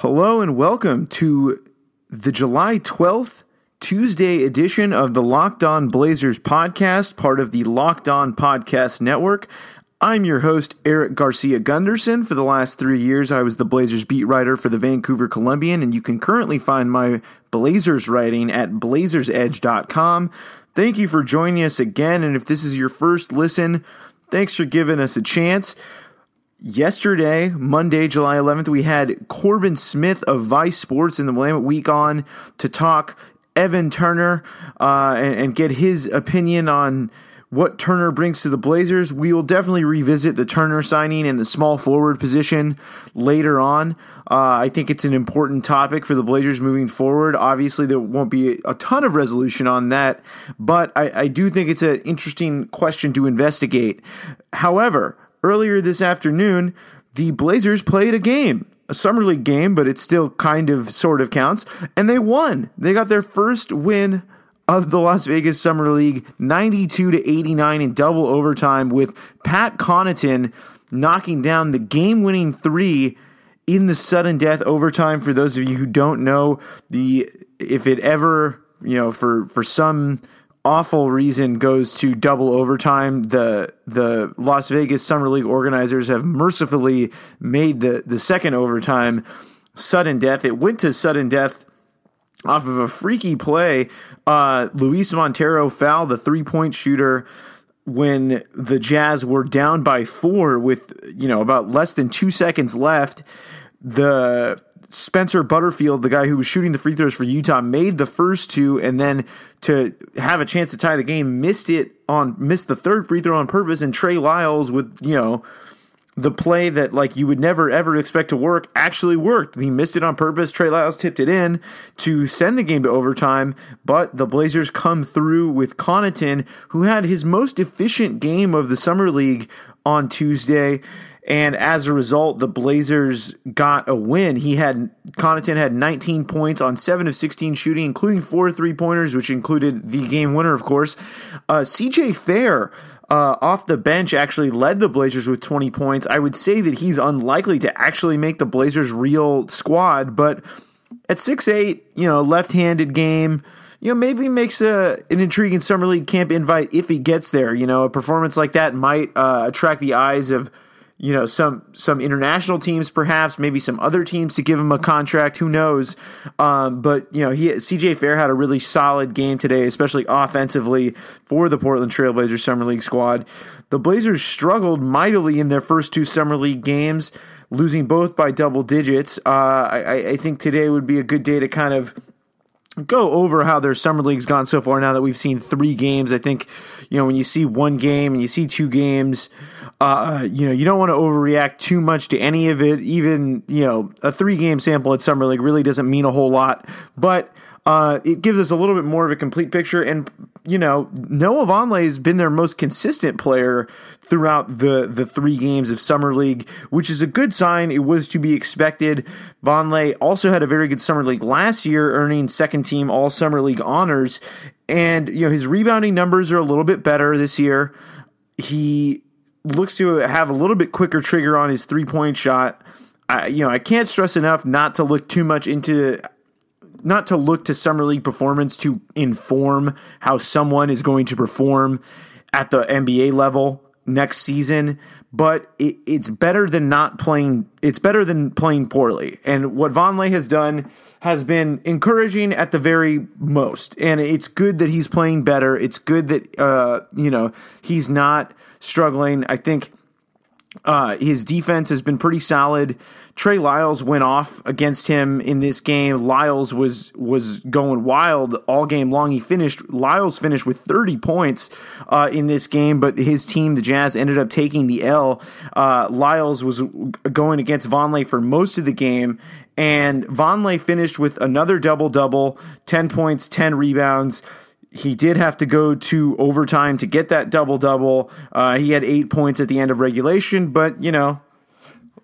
Hello and welcome to the July 12th, Tuesday edition of the Locked On Blazers podcast, part of the Locked On Podcast Network. I'm your host, Eric Garcia Gundersen. For the last three years, I was the Blazers beat writer for the Vancouver Columbian, and you can currently find my Blazers writing at blazersedge.com. Thank you for joining us again, and if this is your first listen, thanks for giving us a chance. Yesterday, Monday, July 11th, we had Corbin Smith of Vice Sports in the Willamette Week on to talk Evan Turner uh, and, and get his opinion on what Turner brings to the Blazers. We will definitely revisit the Turner signing and the small forward position later on. Uh, I think it's an important topic for the Blazers moving forward. Obviously, there won't be a ton of resolution on that, but I, I do think it's an interesting question to investigate. However, earlier this afternoon, the Blazers played a game a summer league game, but it still kind of sort of counts. And they won. They got their first win of the Las Vegas Summer League, 92 to 89 in double overtime, with Pat Connaughton knocking down the game-winning three in the sudden death overtime. For those of you who don't know, the if it ever you know for for some awful reason goes to double overtime. The the Las Vegas Summer League organizers have mercifully made the the second overtime sudden death. It went to sudden death off of a freaky play. Uh, Luis Montero fouled the three point shooter when the Jazz were down by four with you know about less than two seconds left. The Spencer Butterfield, the guy who was shooting the free throws for Utah, made the first two, and then to have a chance to tie the game, missed it on missed the third free throw on purpose. And Trey Lyles with you know the play that like you would never ever expect to work actually worked. He missed it on purpose. Trey Lyles tipped it in to send the game to overtime, but the Blazers come through with Connaughton, who had his most efficient game of the summer league on Tuesday. And as a result, the Blazers got a win. He had Connaughton had 19 points on 7 of 16 shooting, including four three pointers, which included the game winner, of course. Uh, CJ Fair uh, off the bench actually led the Blazers with 20 points. I would say that he's unlikely to actually make the Blazers real squad, but at six eight, you know, left-handed game, you know, maybe makes a an intriguing summer league camp invite if he gets there. You know, a performance like that might uh, attract the eyes of you know some some international teams perhaps maybe some other teams to give him a contract who knows? Um, but you know he CJ Fair had a really solid game today especially offensively for the Portland Trailblazers summer league squad. The Blazers struggled mightily in their first two summer league games losing both by double digits. Uh, I, I think today would be a good day to kind of go over how their summer league's gone so far now that we've seen three games i think you know when you see one game and you see two games uh, you know, you don't want to overreact too much to any of it. Even, you know, a three game sample at Summer League really doesn't mean a whole lot, but uh, it gives us a little bit more of a complete picture. And, you know, Noah Vonleh has been their most consistent player throughout the, the three games of Summer League, which is a good sign. It was to be expected. Vonleh also had a very good Summer League last year, earning second team All Summer League honors. And, you know, his rebounding numbers are a little bit better this year. He looks to have a little bit quicker trigger on his three point shot. I, you know, I can't stress enough not to look too much into, not to look to summer league performance to inform how someone is going to perform at the NBA level next season. But it, it's better than not playing. It's better than playing poorly. And what Vonleh has done has been encouraging at the very most. And it's good that he's playing better. It's good that uh, you know he's not struggling. I think Uh, his defense has been pretty solid. Trey Lyles went off against him in this game. Lyles was was going wild all game long. He finished. Lyles finished with 30 points uh, in this game, but his team, the Jazz, ended up taking the L. Uh, Lyles was going against Vonleh for most of the game, and Vonleh finished with another double double, 10 points, 10 rebounds he did have to go to overtime to get that double double. Uh, he had eight points at the end of regulation, but you know,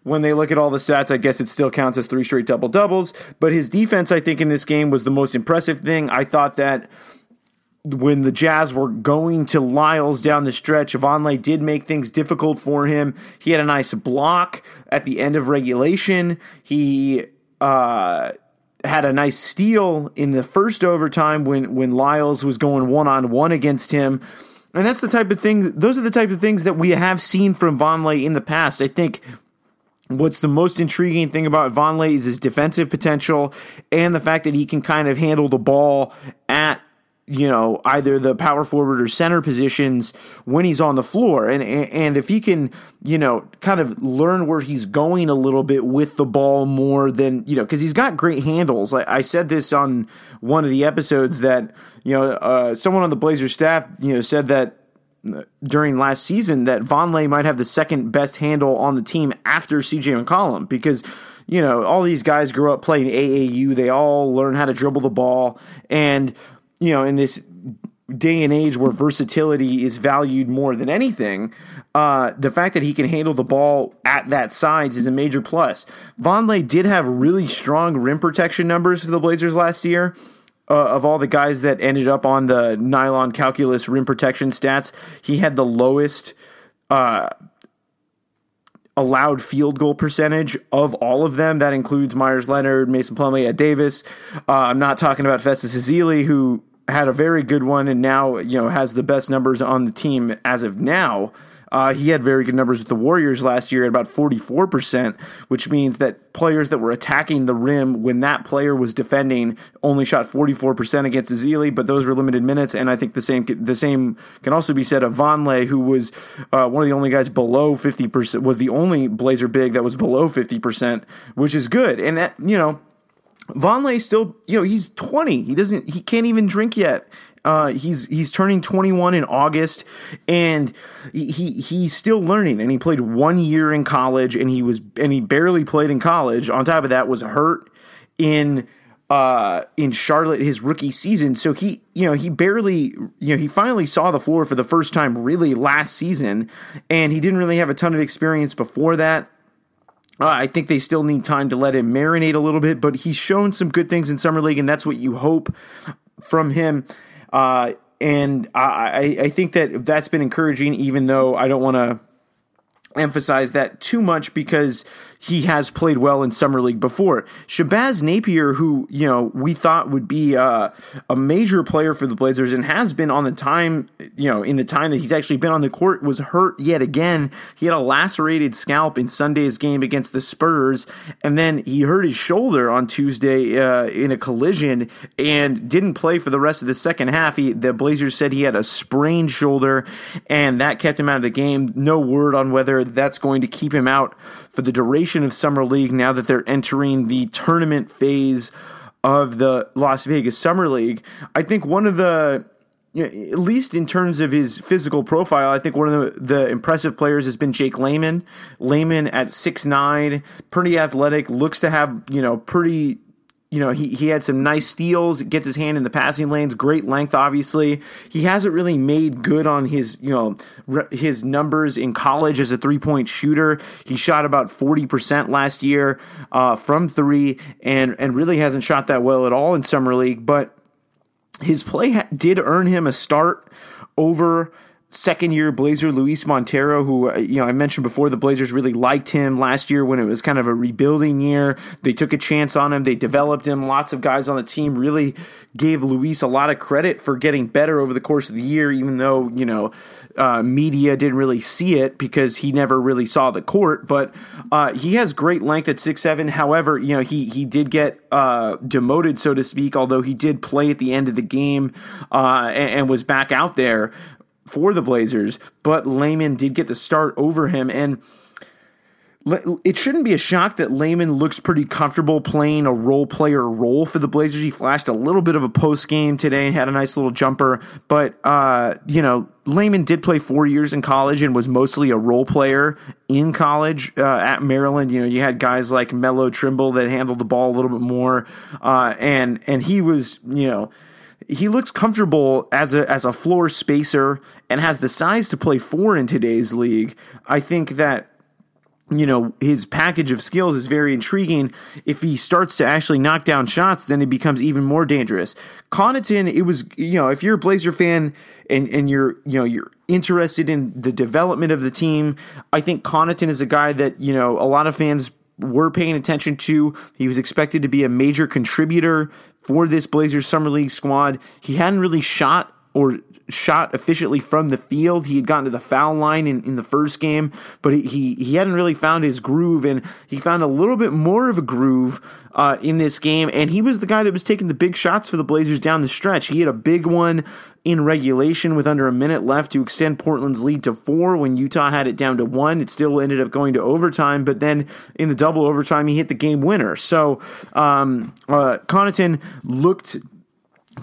when they look at all the stats, I guess it still counts as three straight double doubles. But his defense, I think, in this game was the most impressive thing. I thought that when the Jazz were going to Lyles down the stretch, Vonleh did make things difficult for him. He had a nice block at the end of regulation. He uh, had a nice steal in the first overtime when when Lyles was going one on one against him. And that's the type of thing. Those are the type of things that we have seen from Vonleh in the past. I think what's the most intriguing thing about Vonleh is his defensive potential and the fact that he can kind of handle the ball at you know either the power forward or center positions when he's on the floor. And and if he can you know kind of learn where he's going a little bit with the ball more than you know because he's got great handles. I, I, said this on one of the episodes that you know uh, someone on the Blazers staff you know said that uh, during last season that Vonleh might have the second best handle on the team after CJ McCollum because you know all these guys grew up playing AAU they all learn how to dribble the ball. And you know, in this day and age where versatility is valued more than anything, uh, the fact that he can handle the ball at that size is a major plus. Vonleh did have really strong rim protection numbers for the Blazers last year. Uh, of all the guys that ended up on the nylon calculus rim protection stats, he had the lowest uh, allowed field goal percentage of all of them. That includes Meyers Leonard, Mason Plumlee, Ed Davis. Uh, I'm not talking about Festus Ezeli, who had a very good one and now you know has the best numbers on the team as of now. Uh, he had very good numbers with the Warriors last year at about 44%, which means that players that were attacking the rim when that player was defending only shot 44% against Ezeli, but those were limited minutes. And I think the same the same can also be said of Vonleh, who was uh, one of the only guys below 50%, was the only Blazer big that was below 50%, which is good. And that, you know, Vonleh still, you know, he's 20. He doesn't, he can't even drink yet. Uh, he's he's turning 21 in August, and he he's still learning. And he played one year in college, and he was and he barely played in college. On top of that, was hurt in uh, in Charlotte his rookie season. So he, you know, he barely, you know, he finally saw the floor for the first time really last season, and he didn't really have a ton of experience before that. Uh, I think they still need time to let him marinate a little bit, but he's shown some good things in summer league, and that's what you hope from him. Uh, and I, I think that that's been encouraging, even though I don't want to emphasize that too much because he has played well in summer league before. Shabazz Napier, who you know we thought would be uh, a major player for the Blazers and has been on the time, you know, in the time that he's actually been on the court, was hurt yet again. He had a lacerated scalp in Sunday's game against the Spurs, and then he hurt his shoulder on Tuesday uh, in a collision and didn't play for the rest of the second half. He, the Blazers said he had a sprained shoulder, and that kept him out of the game. No word on whether that's going to keep him out for the duration of Summer League now that they're entering the tournament phase of the Las Vegas Summer League. I think one of the you know, at least in terms of his physical profile, I think one of the, the impressive players has been Jake Layman. Layman at six nine, pretty athletic, looks to have you know pretty you know, he, he had some nice steals, gets his hand in the passing lanes, great length, obviously. He hasn't really made good on his, you know, re- his numbers in college as a three point shooter. He shot about 40% last year uh, from three and, and really hasn't shot that well at all in Summer League. But his play ha- did earn him a start over second year Blazer Luis Montero, who uh, you know I mentioned before, the Blazers really liked him last year when it was kind of a rebuilding year. They took a chance on him. They developed him. Lots of guys on the team really gave Luis a lot of credit for getting better over the course of the year, even though you know uh, media didn't really see it because he never really saw the court. But uh, he has great length at six seven. However, you know he he did get uh, demoted, so to speak. Although he did play at the end of the game uh, and, and was back out there for the Blazers, but Layman did get the start over him. And it shouldn't be a shock that Layman looks pretty comfortable playing a role player role for the Blazers. He flashed a little bit of a post game today, and had a nice little jumper, but uh, you know Layman did play four years in college and was mostly a role player in college uh, at Maryland. You know, you had guys like Melo Trimble that handled the ball a little bit more, uh, and and he was you know he looks comfortable as a as a floor spacer and has the size to play four in today's league. I think that you know, his package of skills is very intriguing. If he starts to actually knock down shots, then it becomes even more dangerous. Connaughton, it was, you know, if you're a Blazer fan and, and you're, you know, you're interested in the development of the team, I think Connaughton is a guy that, you know, a lot of fans were paying attention to. He was expected to be a major contributor for this Blazers Summer League squad. He hadn't really shot or shot efficiently from the field. He had gotten to the foul line in, in the first game, but he, he hadn't really found his groove, and he found a little bit more of a groove uh, in this game. And he was the guy that was taking the big shots for the Blazers down the stretch. He had a big one in regulation with under a minute left to extend Portland's lead to four when Utah had it down to one. It still ended up going to overtime, but then in the double overtime, he hit the game winner. So um, uh, Connaughton looked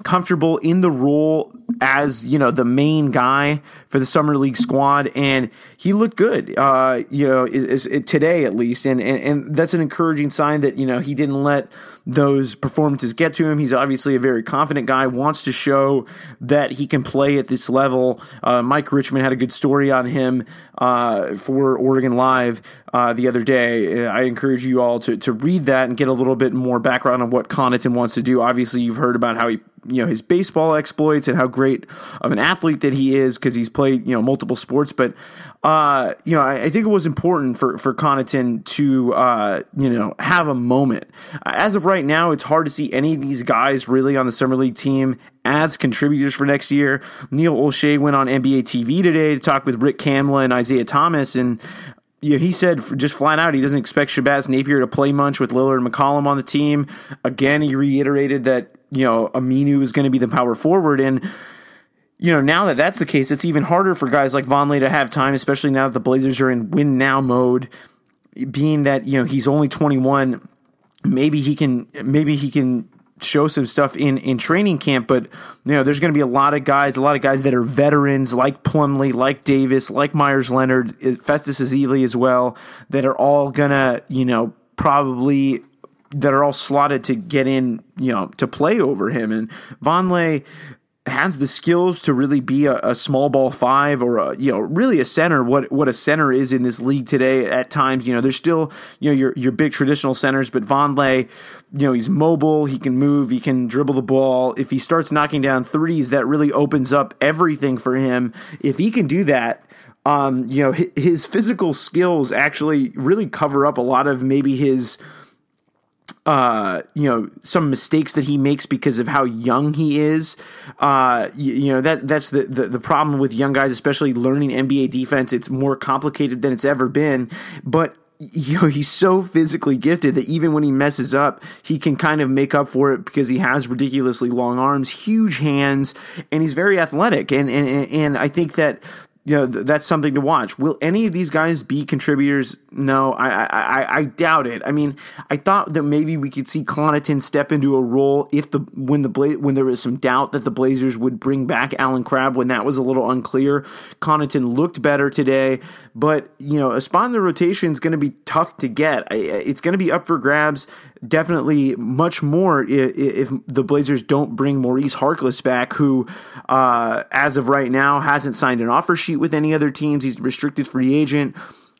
comfortable in the role as you know the main guy for the summer league squad and he looked good uh, you know is, is, today at least and, and and that's an encouraging sign that you know he didn't let those performances get to him. He's obviously a very confident guy, wants to show that he can play at this level. Uh, Mike Richman had a good story on him uh, for Oregon Live uh, the other day. I encourage you all to, to read that and get a little bit more background on what Connaughton wants to do. Obviously, you've heard about how he you know his baseball exploits and how great of an athlete that he is because he's played you know multiple sports. But uh, you know, I, I, think it was important for for Connaughton to uh, you know have a moment. As of right now, it's hard to see any of these guys really on the summer league team as contributors for next year. Neil Olshey went on NBA TV today to talk with Rick Kamla and Isiah Thomas, and know, he said just flat out he doesn't expect Shabazz Napier to play much with Lillard and McCollum on the team. Again, he reiterated that you know Aminu is going to be the power forward and you know, now that that's the case, it's even harder for guys like Vonleh to have time, especially now that the Blazers are in win now mode. Being that you know he's only 21, maybe he can maybe he can show some stuff in in training camp. But you know, there's going to be a lot of guys, a lot of guys that are veterans, like Plumlee, like Davis, like Meyers Leonard, eh, Festus Ezeli as well, that are all gonna you know probably that are all slotted to get in, you know, to play over him. And Vonleh, has the skills to really be a, a, small ball five or a, you know really a center what what a center is in this league today at times you know there's still you know your your big traditional centers but Vonleh you know he's mobile he can move he can dribble the ball. If he starts knocking down threes that really opens up everything for him. If he can do that um you know his, his physical skills actually really cover up a lot of maybe his uh, you know some mistakes that he makes because of how young he is. Uh, you, you, know that that's the, the, the problem with young guys, especially learning NBA defense. It's more complicated than it's ever been. But you know he's so physically gifted that even when he messes up, he can kind of make up for it because he has ridiculously long arms, huge hands, and he's very athletic. And and and I think that you know that's something to watch. Will any of these guys be contributors? No, I I, I doubt it. I mean, I thought that maybe we could see Connaughton step into a role if the when the Bla- when there was some doubt that the Blazers would bring back Allen Crabbe when that was a little unclear. Connaughton looked better today, but you know, a spot in the rotation is going to be tough to get. It's going to be up for grabs definitely much more if, the Blazers don't bring Maurice Harkless back, who, uh, as of right now, hasn't signed an offer sheet with any other teams. He's a restricted free agent.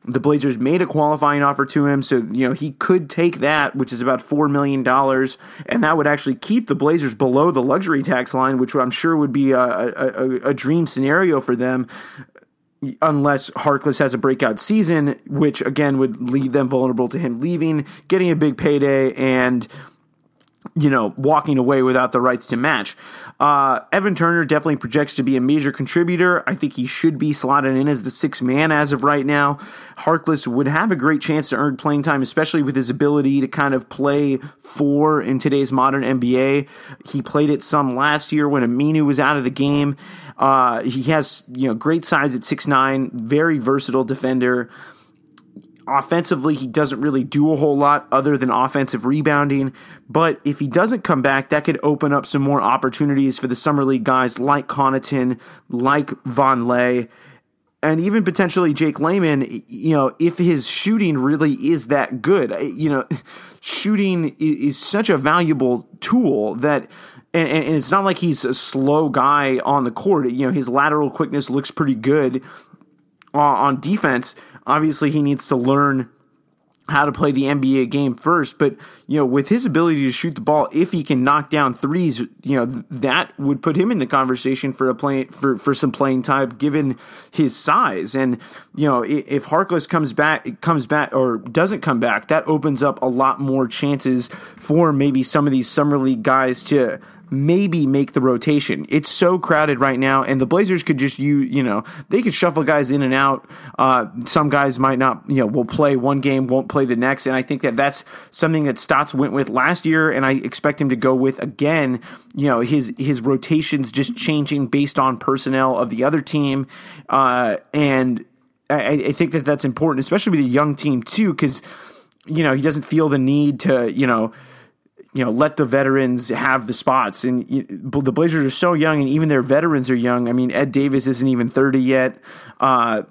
The Blazers made a qualifying offer to him, so you know he could take that, which is about four million dollars, and that would actually keep the Blazers below the luxury tax line, which I'm sure would be a, a, a dream scenario for them unless Harkless has a breakout season, which again would leave them vulnerable to him leaving, getting a big payday, and you know, walking away without the rights to match. Uh, Evan Turner definitely projects to be a major contributor. I think he should be slotted in as the sixth man as of right now. Harkless would have a great chance to earn playing time, especially with his ability to kind of play four in today's modern NBA. He played it some last year when Aminu was out of the game. Uh, he has, you know, great size at six nine, very versatile defender. Offensively, he doesn't really do a whole lot other than offensive rebounding. But if he doesn't come back, that could open up some more opportunities for the summer league guys like Connaughton, like Von Vonleh, and even potentially Jake Layman. You know, if his shooting really is that good, you know, shooting is such a valuable tool that. And, and, it's not like he's a slow guy on the court. You know, his lateral quickness looks pretty good uh, on defense. Obviously, he needs to learn how to play the NBA game first, but you know, with his ability to shoot the ball, if he can knock down threes, you know, that would put him in the conversation for a play for for some playing time, given his size. And you know, if Harkless comes back, comes back or doesn't come back, that opens up a lot more chances for maybe some of these summer league guys to maybe make the rotation. It's so crowded right now, and the Blazers could just you you know they could shuffle guys in and out. Uh, some guys might not you know will play one game, won't play the next, and I think that that's something that Stotts went with last year, and I expect him to go with again. You know his his rotations just changing based on personnel of the other team, uh, and I, I think that that's important, especially with a young team too, because you know he doesn't feel the need to you know you know, let the veterans have the spots. And the Blazers are so young, and even their veterans are young. I mean, Ed Davis isn't even 30 yet. Uh,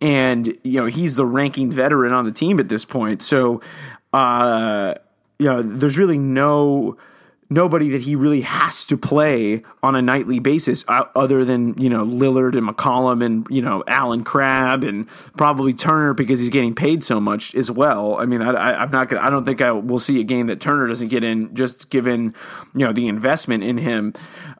and, you know, he's the ranking veteran on the team at this point. So, uh, you know, there's really no nobody that he really has to play on a nightly basis uh, other than, you know, Lillard and McCollum and, you know, Allen Crabbe and probably Turner because he's getting paid so much as well. I mean, I, am not going to, I don't think I will see a game that Turner doesn't get in just given, you know, the investment in him.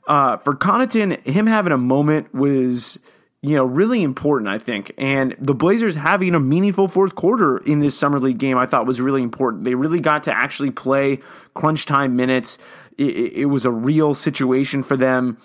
Uh, for Connaughton, him having a moment was, you know, really important, I think. And the Blazers having a meaningful fourth quarter in this summer league game, I thought was really important. They really got to actually play crunch time minutes. It, it was a real situation for them.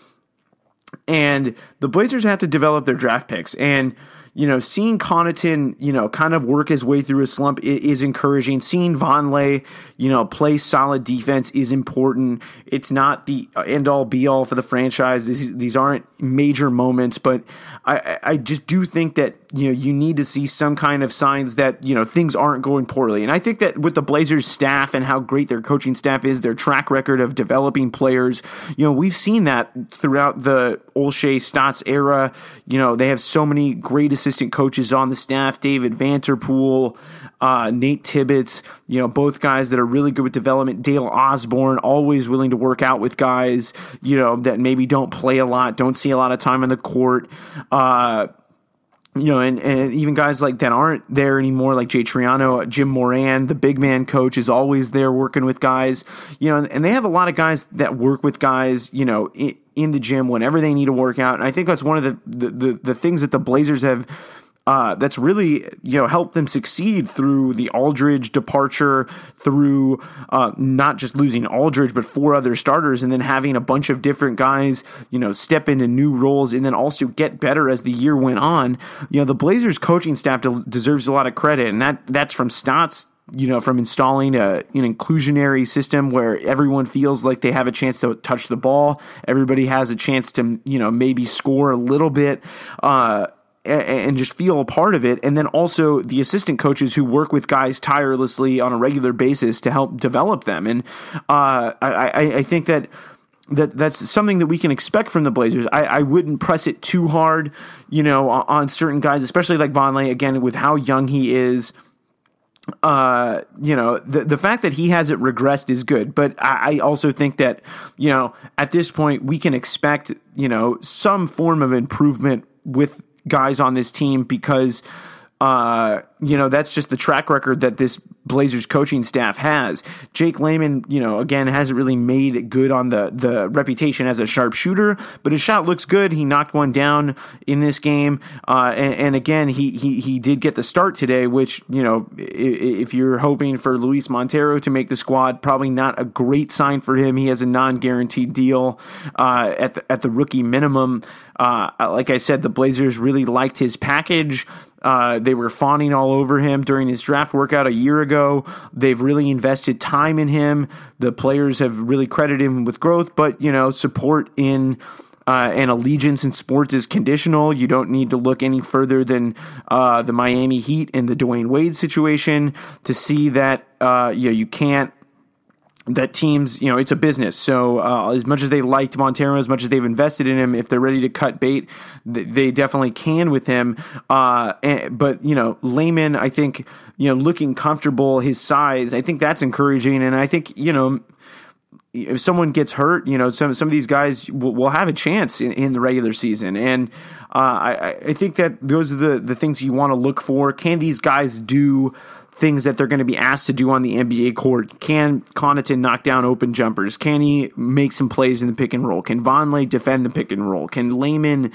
And the Blazers have to develop their draft picks. And you know, seeing Connaughton, you know, kind of work his way through a slump is, encouraging. Seeing Vonleh, you know, play solid defense is important. It's not the end all be all for the franchise. These, these aren't major moments, but I, I just do think that, you know, you need to see some kind of signs that, you know, things aren't going poorly. And I think that with the Blazers staff and how great their coaching staff is, their track record of developing players, you know, we've seen that throughout the Olshey Stotts era. You know, they have so many great assistant coaches on the staff, David Vanterpool, uh, Nate Tibbetts you know, both guys that are really good with development. Dale Osbourne, always willing to work out with guys, you know, that maybe don't play a lot, don't see a lot of time on the court. Uh, you know, and, and even guys like that aren't there anymore, like Jay Triano, Jim Moran, the big man coach is always there working with guys, you know, and they have a lot of guys that work with guys, you know, in, in the gym whenever they need to work out. And I think that's one of the, the, the, the things that the Blazers have uh, that's really you know helped them succeed through the Aldridge departure, through uh, not just losing Aldridge but four other starters, and then having a bunch of different guys you know step into new roles, and then also get better as the year went on. You know the Blazers coaching staff de- deserves a lot of credit, and that that's from Stotts you know, from installing a, an inclusionary system where everyone feels like they have a chance to touch the ball. Everybody has a chance to, you know, maybe score a little bit. Uh, and just feel a part of it. And then also the assistant coaches who work with guys tirelessly on a regular basis to help develop them. And uh, I, I, think that that that's something that we can expect from the Blazers. I, I wouldn't press it too hard, you know, on, certain guys, especially like Vonleh, again, with how young he is uh, you know, the the fact that he hasn't regressed is good, but I, I, also think that you know at this point we can expect you know some form of improvement with guys on this team because uh, you know, that's just the track record that this Blazers coaching staff has. Jake Layman, you know, again, hasn't really made good on the, the reputation as a sharp shooter, but his shot looks good. He knocked one down in this game. Uh, and, and, again, he, he, he did get the start today, which, you know, if you're hoping for Luis Montero to make the squad, probably not a great sign for him. He has a non guaranteed deal, uh, at the, at the rookie minimum. Uh, like I said, the Blazers really liked his package. Uh, they were fawning all over him during his draft workout a year ago. They've really invested time in him. The players have really credited him with growth, but you know, support in uh, and allegiance in sports is conditional. You don't need to look any further than uh, the Miami Heat and the Dwyane Wade situation to see that uh, you know you can't that teams, you know, it's a business. So uh, as much as they liked Montero, as much as they've invested in him, if they're ready to cut bait, they definitely can with him. Uh, and, but you know, Layman, I think, you know, looking comfortable, his size, I think that's encouraging. And I think, you know, if someone gets hurt, you know, some some of these guys will, will have a chance in, in, the regular season. And uh, I, I think that those are the the things you want to look for. Can these guys do? Things that they're going to be asked to do on the NBA court. Can Connaughton knock down open jumpers? Can he make some plays in the pick and roll? Can Vonleh defend the pick and roll? Can Layman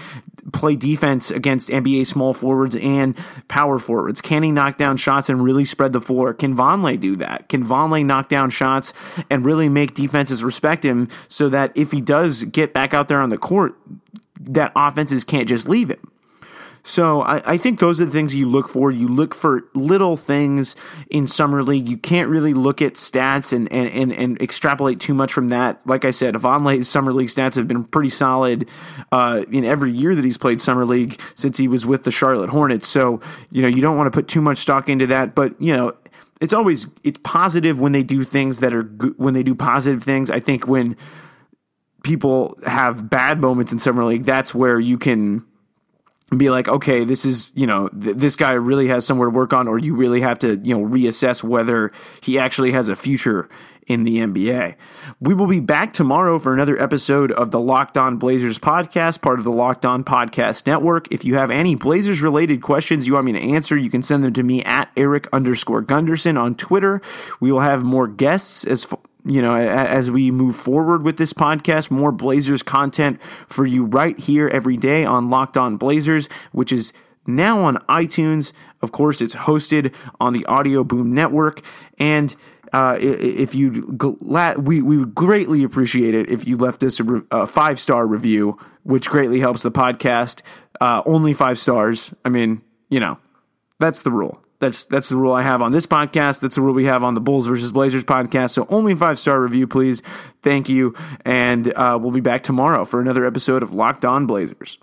play defense against NBA small forwards and power forwards? Can he knock down shots and really spread the floor? Can Vonleh do that? Can Vonleh knock down shots and really make defenses respect him so that if he does get back out there on the court, that offenses can't just leave him? So I, I, think those are the things you look for. You look for little things in summer league. You can't really look at stats and and, and, and extrapolate too much from that. Like I said, Vonleh's summer league stats have been pretty solid uh, in every year that he's played summer league since he was with the Charlotte Hornets. So you know you don't want to put too much stock into that, but you know it's always it's positive when they do things that are good, when they do positive things. I think when people have bad moments in summer league, that's where you can be like, okay, this is, you know, th- this guy really has somewhere to work on, or you really have to, you know, reassess whether he actually has a future in the NBA. We will be back tomorrow for another episode of the Locked On Blazers podcast, part of the Locked On Podcast Network. If you have any Blazers related questions you want me to answer, you can send them to me at Eric underscore Gundersen on Twitter. We will have more guests as you know, as we move forward with this podcast, more Blazers content for you right here every day on Locked On Blazers, which is now on iTunes. Of course, it's hosted on the Audio Boom Network. And uh, if you, we, we would greatly appreciate it if you left us a, a five star review, which greatly helps the podcast. Uh, only five stars. I mean, you know, that's the rule. That's that's the rule I have on this podcast. That's the rule we have on the Bulls versus Blazers podcast. So only five star review, please. Thank you, and uh, we'll be back tomorrow for another episode of Locked On Blazers.